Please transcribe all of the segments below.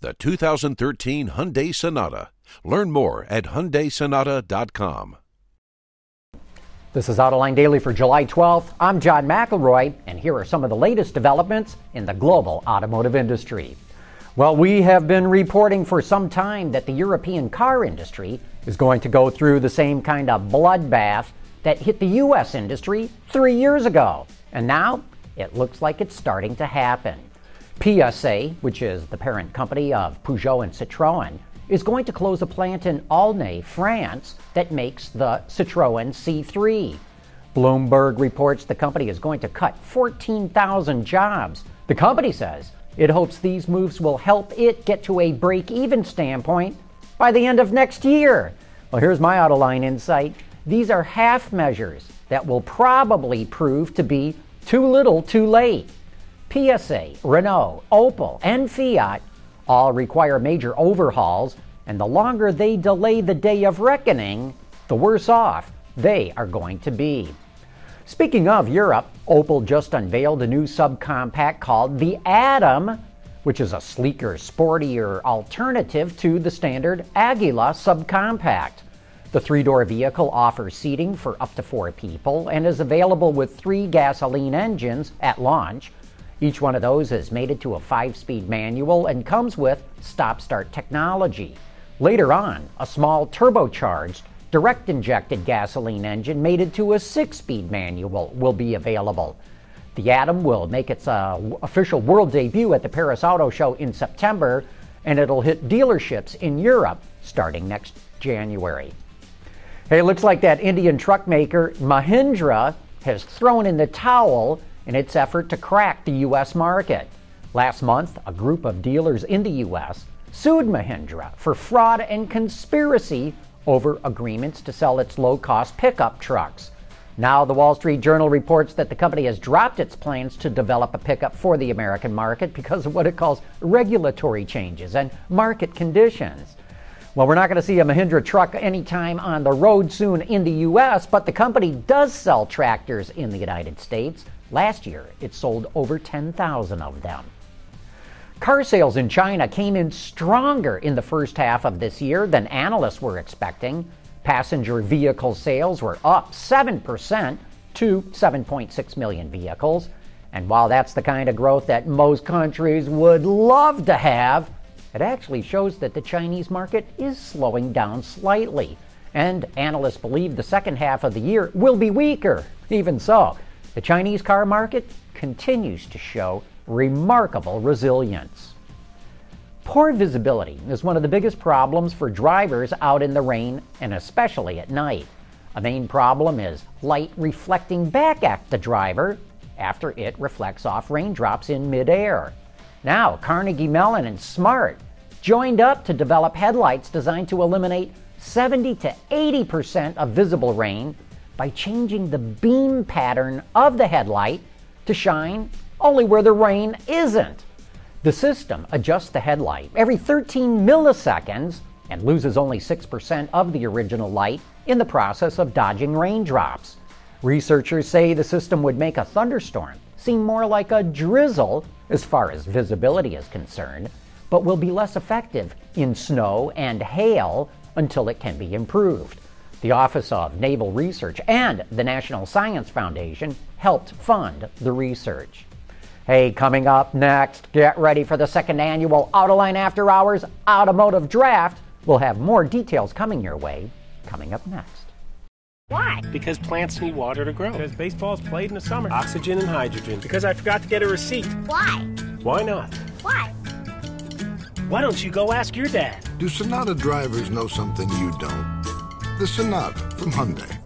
the 2013 Hyundai Sonata. Learn more at HyundaiSonata.com. This is Autoline Daily for July 12th. I'm John McElroy, and here are some of the latest developments in the global automotive industry. Well, we have been reporting for some time that the European car industry is going to go through the same kind of bloodbath that hit the U.S. industry three years ago. And now it looks like it's starting to happen. PSA, which is the parent company of Peugeot and Citroën, is going to close a plant in Aulnay, France, that makes the Citroën C3. Bloomberg reports the company is going to cut 14,000 jobs. The company says it hopes these moves will help it get to a break even standpoint by the end of next year. Well, here's my Autoline insight. These are half measures that will probably prove to be too little too late. PSA, Renault, Opel, and Fiat all require major overhauls, and the longer they delay the day of reckoning, the worse off they are going to be. Speaking of Europe, Opel just unveiled a new subcompact called the Adam, which is a sleeker, sportier alternative to the standard Agila subcompact. The three door vehicle offers seating for up to four people and is available with three gasoline engines at launch each one of those is mated to a five speed manual and comes with stop start technology. Later on, a small turbocharged, direct injected gasoline engine mated to a six speed manual will be available. The Adam will make its uh, official world debut at the Paris Auto Show in September, and it'll hit dealerships in Europe starting next January. Hey, looks like that Indian truck maker Mahindra has thrown in the towel in its effort to crack the U.S. market. Last month, a group of dealers in the U.S. sued Mahindra for fraud and conspiracy over agreements to sell its low cost pickup trucks. Now, the Wall Street Journal reports that the company has dropped its plans to develop a pickup for the American market because of what it calls regulatory changes and market conditions. Well, we're not going to see a Mahindra truck anytime on the road soon in the U.S., but the company does sell tractors in the United States. Last year, it sold over 10,000 of them. Car sales in China came in stronger in the first half of this year than analysts were expecting. Passenger vehicle sales were up 7% to 7.6 million vehicles. And while that's the kind of growth that most countries would love to have, it actually shows that the Chinese market is slowing down slightly. And analysts believe the second half of the year will be weaker. Even so, the Chinese car market continues to show remarkable resilience. Poor visibility is one of the biggest problems for drivers out in the rain and especially at night. A main problem is light reflecting back at the driver after it reflects off raindrops in midair. Now, Carnegie Mellon and Smart joined up to develop headlights designed to eliminate 70 to 80% of visible rain by changing the beam pattern of the headlight to shine only where the rain isn't. The system adjusts the headlight every 13 milliseconds and loses only 6% of the original light in the process of dodging raindrops. Researchers say the system would make a thunderstorm seem more like a drizzle as far as visibility is concerned, but will be less effective in snow and hail until it can be improved. The Office of Naval Research and the National Science Foundation helped fund the research. Hey, coming up next, get ready for the second annual Autoline After Hours Automotive Draft. We'll have more details coming your way coming up next. Why? Because plants need water to grow. Because baseball's played in the summer. Oxygen and hydrogen. Because I forgot to get a receipt. Why? Why not? Why? Why don't you go ask your dad? Do Sonata drivers know something you don't? The Sonata from Hyundai.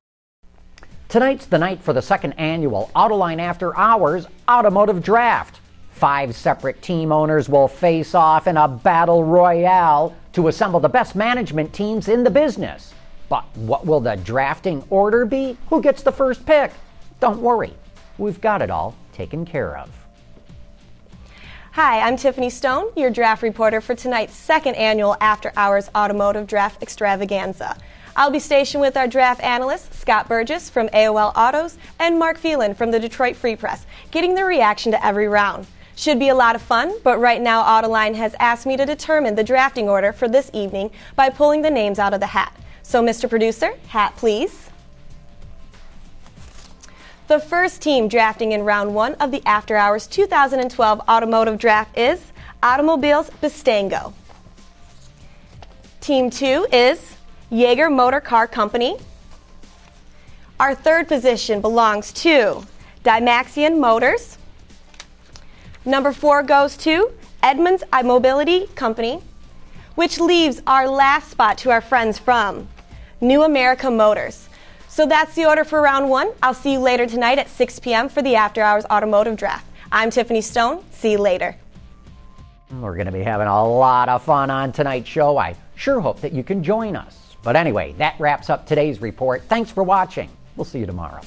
Tonight's the night for the second annual Autoline After Hours Automotive Draft. Five separate team owners will face off in a battle royale to assemble the best management teams in the business. But what will the drafting order be? Who gets the first pick? Don't worry, we've got it all taken care of. Hi, I'm Tiffany Stone, your draft reporter for tonight's second annual After Hours Automotive Draft Extravaganza. I'll be stationed with our draft analysts, Scott Burgess from AOL Autos and Mark Phelan from the Detroit Free Press, getting the reaction to every round. Should be a lot of fun, but right now Autoline has asked me to determine the drafting order for this evening by pulling the names out of the hat. So, Mr. Producer, hat please. The first team drafting in round one of the After Hours 2012 Automotive Draft is Automobiles Bistango. Team two is Jaeger Motor Car Company. Our third position belongs to Dymaxion Motors. Number four goes to Edmunds iMobility Company, which leaves our last spot to our friends from New America Motors. So that's the order for round one. I'll see you later tonight at 6 p.m. for the After Hours Automotive Draft. I'm Tiffany Stone. See you later. We're going to be having a lot of fun on tonight's show. I sure hope that you can join us. But anyway, that wraps up today's report. Thanks for watching. We'll see you tomorrow.